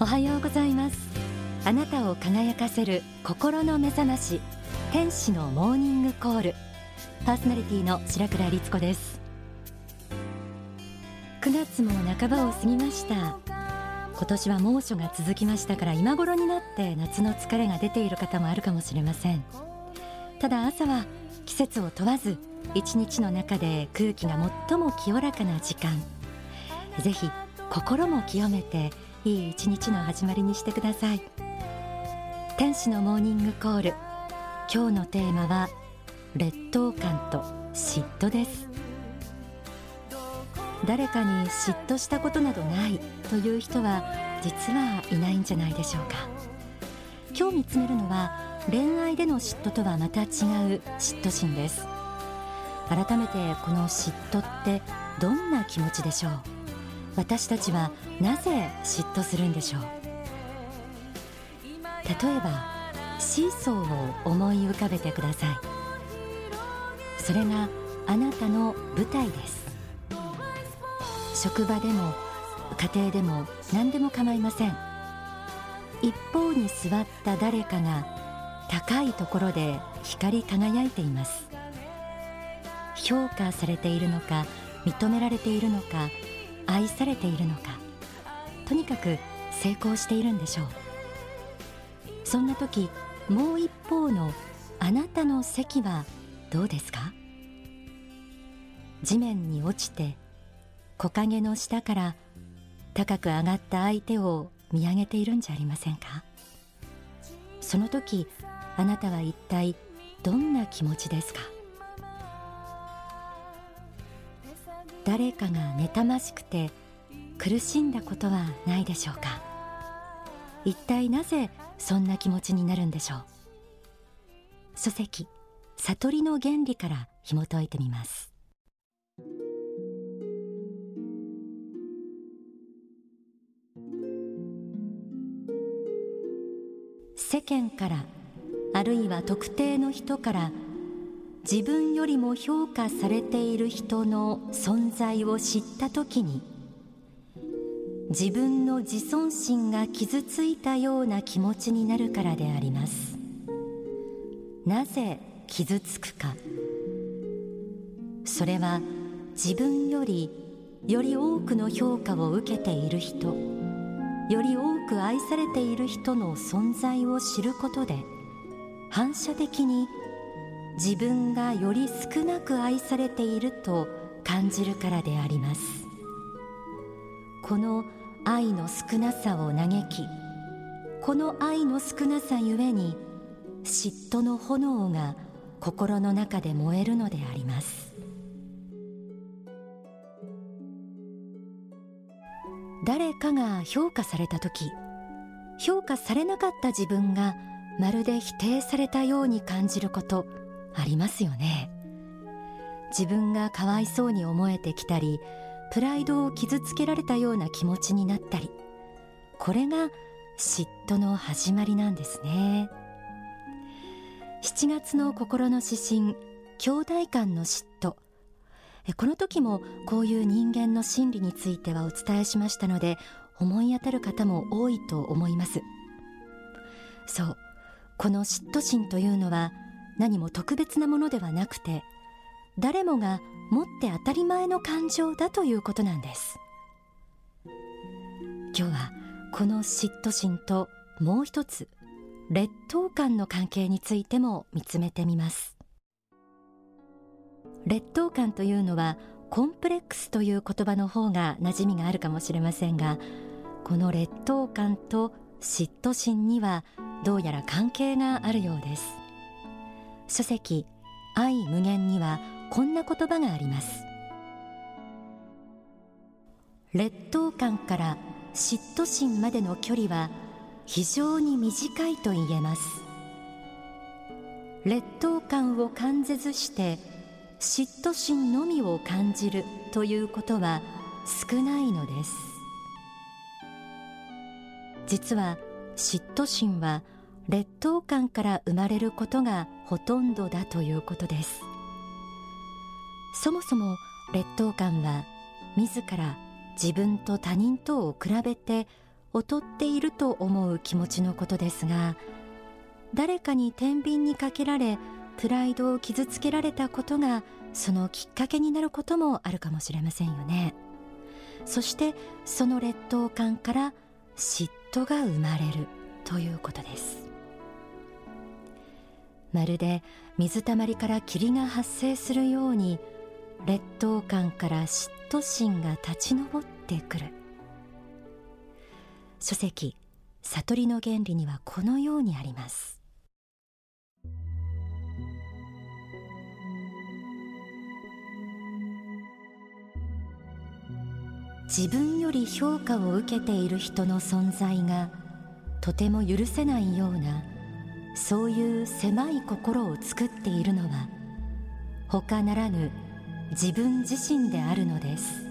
おはようございます。あなたを輝かせる心の目覚まし天使のモーニングコール。パーソナリティの白倉律子です。9月も半ばを過ぎました。今年は猛暑が続きましたから今頃になって夏の疲れが出ている方もあるかもしれません。ただ朝は季節を問わず一日の中で空気が最も清らかな時間。ぜひ心も清めていい一日の始まりにしてください。天使のモーニングコール。今日のテーマは劣等感と嫉妬です。誰かに嫉妬したことなどないという人は実はいないんじゃないでしょうか。今日見つめるのは恋愛での嫉妬とはまた違う嫉妬心です。改めてこの嫉妬ってどんな気持ちでしょう？私たちはなぜ嫉妬するんでしょう？例えばシーソーを思い浮かべてください。それがあなたの舞台です。職場でも家庭でも何でも構いません。一方に座った誰かが高いところで光り輝いています。評価されているのか認められているのか愛されているのか。とにかく成功しているんでしょう。そんな時もう一方のあなたの席はどうですか？地面に落ちて木陰の下から高く上がった相手を見上げているんじゃありませんか？その時あなたは一体どんな気持ちですか？誰かが妬ましくて苦しんだことはないでしょうか。一体なぜそんな気持ちになるんでしょう。書籍悟りの原理から紐解いてみます。世間からあるいは特定の人から自分よりも評価されている人の存在を知った時に自分の自尊心が傷ついたような気持ちになるからであります。なぜ傷つくか。それは自分よりより多くの評価を受けている人より多く愛されている人の存在を知ることで反射的に自分がより少なく愛されていると感じるからであります。この愛の少なさを嘆きこの愛の少なさゆえに嫉妬の炎が心の中で燃えるのであります。誰かが評価された時評価されなかった自分がまるで否定されたように感じることありますよね。自分がかわいそうに思えてきたりプライドを傷つけられたような気持ちになったりこれが嫉妬の始まりなんですね。7月の心の指針兄弟間の嫉妬。この時もこういう人間の心理についてはお伝えしましたので思い当たる方も多いと思います。そう。この嫉妬心というのは何も特別なものではなくて誰もが持って当たり前の感情だということなんです。今日はこの嫉妬心ともう一つ劣等感の関係についても見つめてみます。劣等感というのはコンプレックスという言葉の方が馴染みがあるかもしれませんがこの劣等感と嫉妬心にはどうやら関係があるようです。書籍愛無限にはこんな言葉があります。劣等感から嫉妬心までの距離は非常に短いと言えます。劣等感を感じずして嫉妬心のみを感じるということは少ないのです。実は嫉妬心は劣等感から生まれることがほとんどだということです。そもそも劣等感は自ら自分と他人とを比べて劣っていると思う気持ちのことですが誰かに天秤にかけられプライドを傷つけられたことがそのきっかけになることもあるかもしれませんよね。そしてその劣等感から嫉妬が生まれるということです。まるで水たまりから霧が発生するように劣等感から嫉妬心が立ち上ってくる。書籍悟りの原理にはこのようにあります。自分より評価を受けている人の存在がとても許せないようなそういう狭い心を作っているのは他ならぬ自分自身であるのです。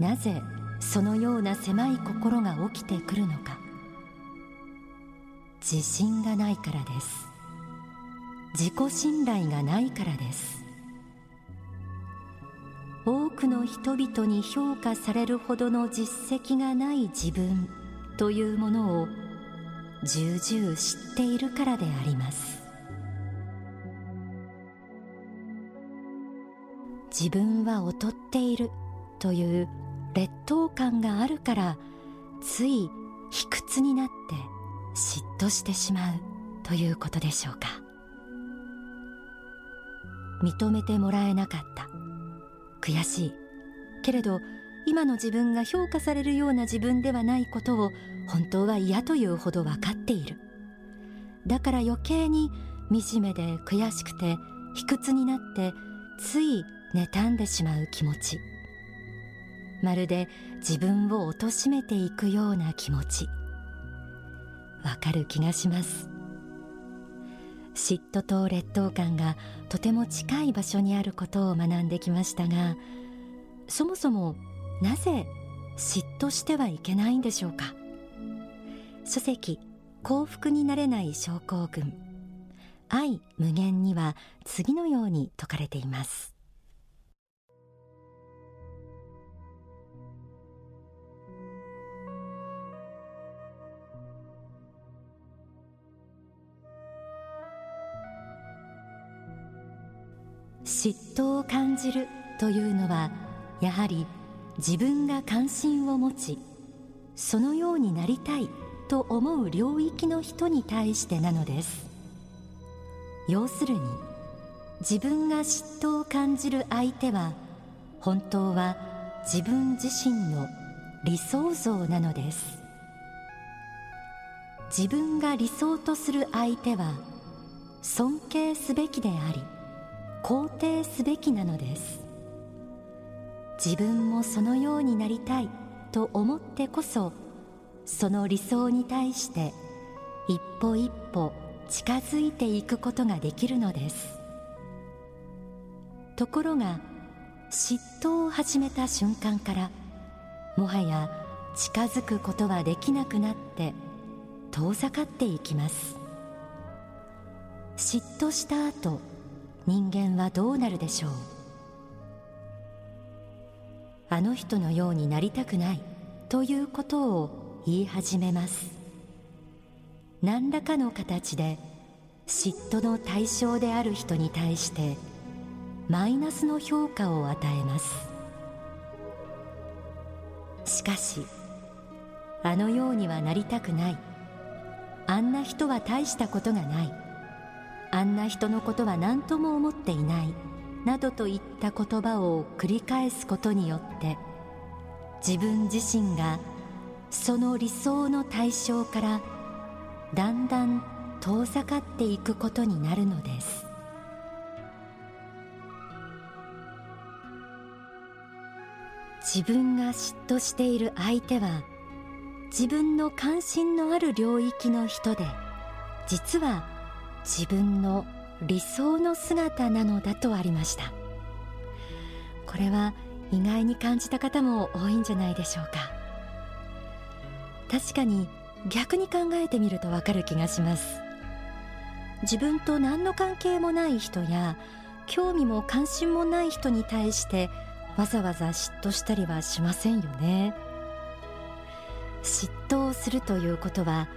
なぜそのような狭い心が起きてくるのか。自信がないからです。自己信頼がないからです。多くの人々に評価されるほどの実績がない自分というものを重々知っているからであります。自分は劣っているという劣等感があるからつい卑屈になって嫉妬してしまうということでしょうか。認めてもらえなかった。悔しい。けれど今の自分が評価されるような自分ではないことを本当は嫌というほど分かっている。だから余計に惨めで悔しくて卑屈になってつい妬んでしまう気持ち。まるで自分を貶めていくような気持ち。わかる気がします。嫉妬と劣等感がとても近い場所にあることを学んできましたがそもそもなぜ嫉妬してはいけないんでしょうか？書籍幸福になれない症候群。愛無限には次のように説かれています。嫉妬を感じるというのはやはり自分が関心を持ちそのようになりたいと思う領域の人に対してなのです。要するに自分が嫉妬を感じる相手は本当は自分自身の理想像なのです。自分が理想とする相手は尊敬すべきであり肯定すべきなのです。自分もそのようになりたいと思ってこそその理想に対して一歩一歩近づいていくことができるのです。ところが嫉妬を始めた瞬間からもはや近づくことはできなくなって遠ざかっていきます。嫉妬した後人間はどうなるでしょう？あの人のようになりたくないということを言い始めます。何らかの形で嫉妬の対象である人に対してマイナスの評価を与えます。しかしあのようにはなりたくない。あんな人は大したことがない。あんな人のことは何とも思っていない。などといった言葉を繰り返すことによって自分自身がその理想の対象からだんだん遠ざかっていくことになるのです。自分が嫉妬している相手は自分の関心のある領域の人で実は自分の理想の姿なのだとありました。これは意外に感じた方も多いんじゃないでしょうか。確かに逆に考えてみるとわかる気がします。自分と何の関係もない人や興味も関心もない人に対してわざわざ嫉妬したりはしませんよね。嫉妬をするということは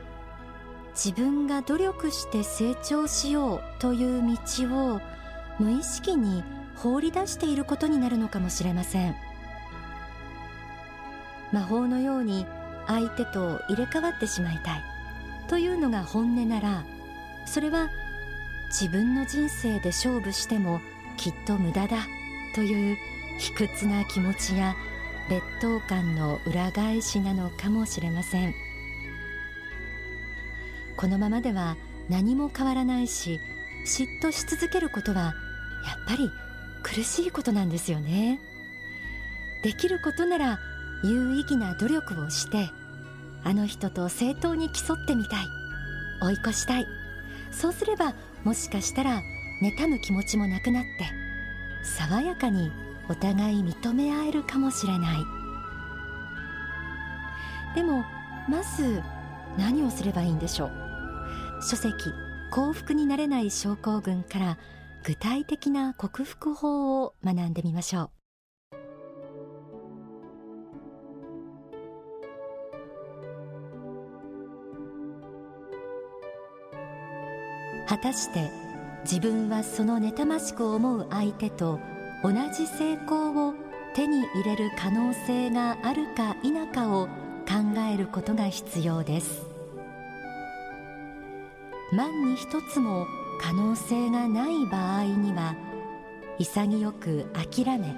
自分が努力して成長しようという道を無意識に放り出していることになるのかもしれません。魔法のように相手と入れ替わってしまいたい。というのが本音ならそれは自分の人生で勝負してもきっと無駄だ。という卑屈な気持ちや劣等感の裏返しなのかもしれません。このままでは何も変わらないし嫉妬し続けることはやっぱり苦しいことなんですよね。できることなら有意義な努力をしてあの人と正当に競ってみたい。追い越したい。そうすればもしかしたら妬む気持ちもなくなって爽やかにお互い認め合えるかもしれない。でもまず何をすればいいんでしょう？書籍幸福になれない症候群から具体的な克服法を学んでみましょう。果たして自分はその妬ましく思う相手と同じ成功を手に入れる可能性があるか否かを考えることが必要です。万に一つも可能性がない場合には潔く諦め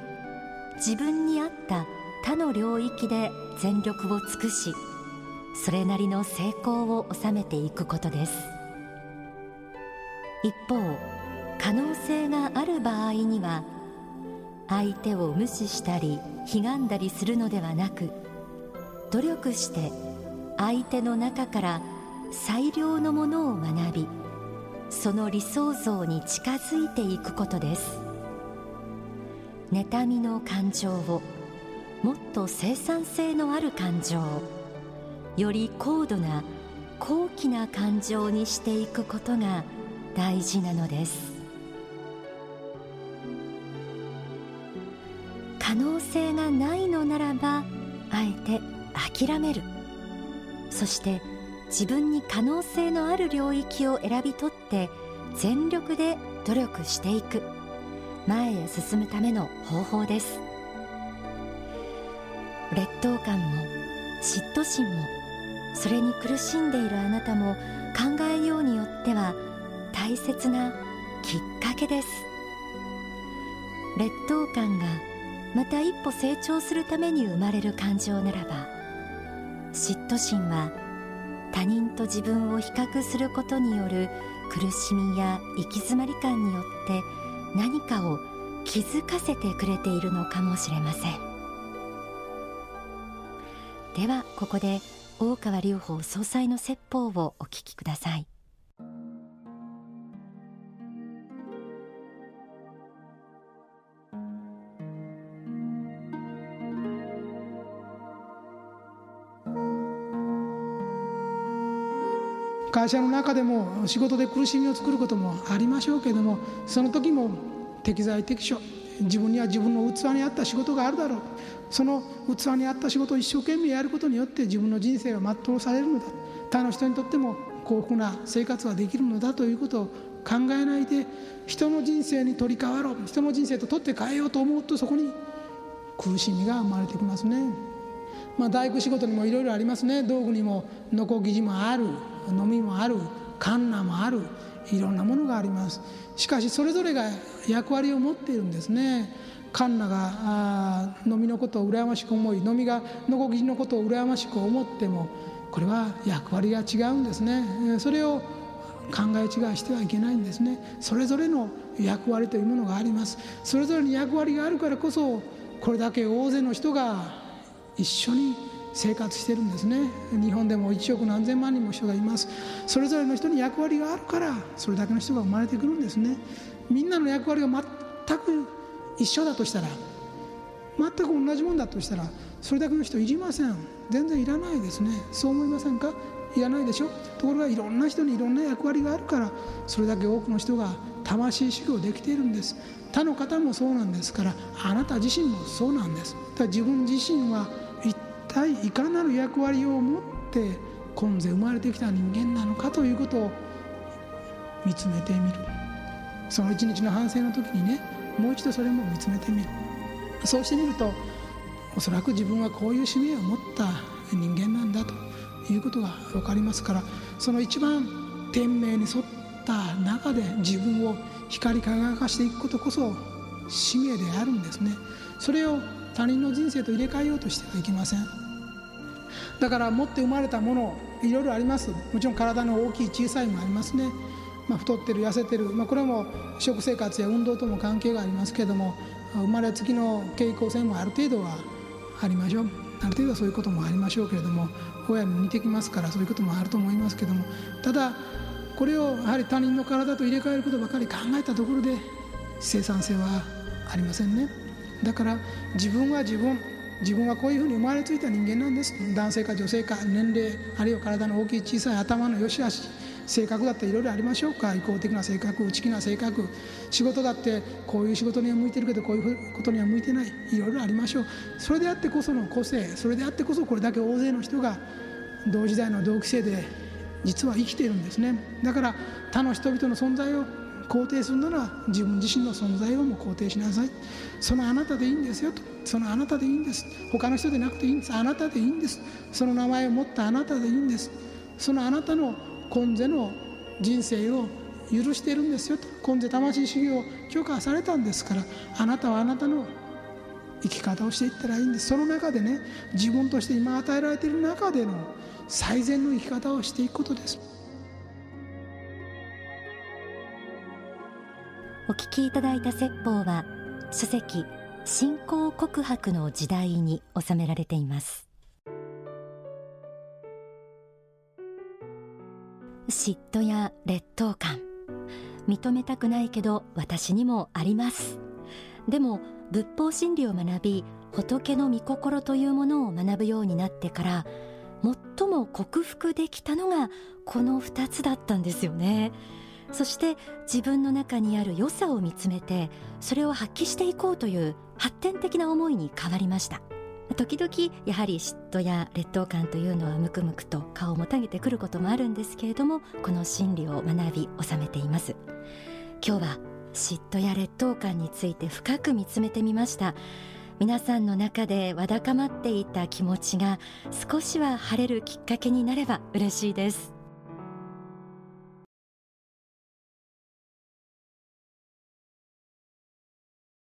自分に合った他の領域で全力を尽くしそれなりの成功を収めていくことです。一方可能性がある場合には相手を無視したりひがんだりするのではなく努力して相手の中から最良のものを学びその理想像に近づいていくことです。妬みの感情をもっと生産性のある感情より高度な高貴な感情にしていくことが大事なのです。可能性がないのならばあえて諦める。そして自分に可能性のある領域を選び取って全力で努力していく。前へ進むための方法です。劣等感も嫉妬心もそれに苦しんでいるあなたも考えようによっては大切なきっかけです。劣等感がまた一歩成長するために生まれる感情ならば嫉妬心は他人と自分を比較することによる苦しみや行き詰まり感によって何かを気づかせてくれているのかもしれません。ではここで大川隆法総裁の説法をお聞きください。会社の中でも仕事で苦しみを作ることもありましょうけれどもその時も適材適所自分には自分の器に合った仕事があるだろう。その器に合った仕事を一生懸命やることによって自分の人生が全うされるのだ。他の人にとっても幸福な生活ができるのだ。ということを考えないで人の人生に取り替わろう。人の人生と取って変えようと思うとそこに苦しみが生まれてきますね。まあ、大工仕事にもいろいろありますね。道具にもノコギリもある。飲みもあるカンナもあるいろんなものがあります。しかしそれぞれが役割を持っているんですね。カンナが飲みのことを羨ましく思い飲みがノコギリのことを羨ましく思ってもこれは役割が違うんですね。それを考え違いしてはいけないんですね。それぞれの役割というものがあります。それぞれに役割があるからこそこれだけ大勢の人が一緒に生活してるんですね。日本でも1億何千万人も人がいます。それぞれの人に役割があるからそれだけの人が生まれてくるんですね。みんなの役割が全く一緒だとしたら全く同じもんだとしたらそれだけの人いりません。全然いらないですね。そう思いませんか？いらないでしょ？ところがいろんな人にいろんな役割があるからそれだけ多くの人が魂修行できているんです。他の方もそうなんですからあなた自身もそうなんです。だから自分自身は体いかなる役割を持って今世生まれてきた人間なのかということを見つめてみる。その一日の反省の時にねもう一度それも見つめてみる。そうしてみるとおそらく自分はこういう使命を持った人間なんだということが分かりますからその一番天命に沿った中で自分を光り輝かしていくことこそ使命であるんですね。それを他人の人生と入れ替えようとしてはいけません。だから持って生まれたものいろいろあります。もちろん体の大きい小さいもありますね、まあ、太ってる痩せてる、まあ、これも食生活や運動とも関係がありますけれども生まれつきの傾向性もある程度はありましょう。ある程度はそういうこともありましょうけれども親に似てきますからそういうこともあると思いますけども。ただこれをやはり他人の体と入れ替えることばかり考えたところで生産性はありませんね。だから自分は自分。自分はこういうふうに生まれついた人間なんです。男性か女性か年齢あるいは体の大きい小さい頭の良し悪し性格だっていろいろありましょうか。意向的な性格内気な性格仕事だってこういう仕事には向いてるけどこういうことには向いてないいろいろありましょう。それであってこその個性それであってこそこれだけ大勢の人が同時代の同期生で実は生きているんですね。だから他の人々の存在を肯定するなら自分自身の存在をも肯定しなさい。そのあなたでいいんですよと。そのあなたでいいんです。他の人でなくていいんです。あなたでいいんです。その名前を持ったあなたでいいんです。そのあなたの今世の人生を許しているんですよと。今世魂修行を許可されたんですから。あなたはあなたの生き方をしていったらいいんです。その中でね自分として今与えられている中での最善の生き方をしていくことです。お聞きいただいた説法は書籍信仰告白の時代に収められています。嫉妬や劣等感。認めたくないけど私にもあります。でも仏法真理を学び仏の御心というものを学ぶようになってから最も克服できたのがこの2つだったんですよね。そして自分の中にある良さを見つめてそれを発揮していこうという発展的な思いに変わりました。時々やはり嫉妬や劣等感というのはムクムクと顔をもたげてくることもあるんですけれどもこの心理を学び収めています。今日は嫉妬や劣等感について深く見つめてみました。皆さんの中でわだかまっていた気持ちが少しは晴れるきっかけになれば嬉しいです。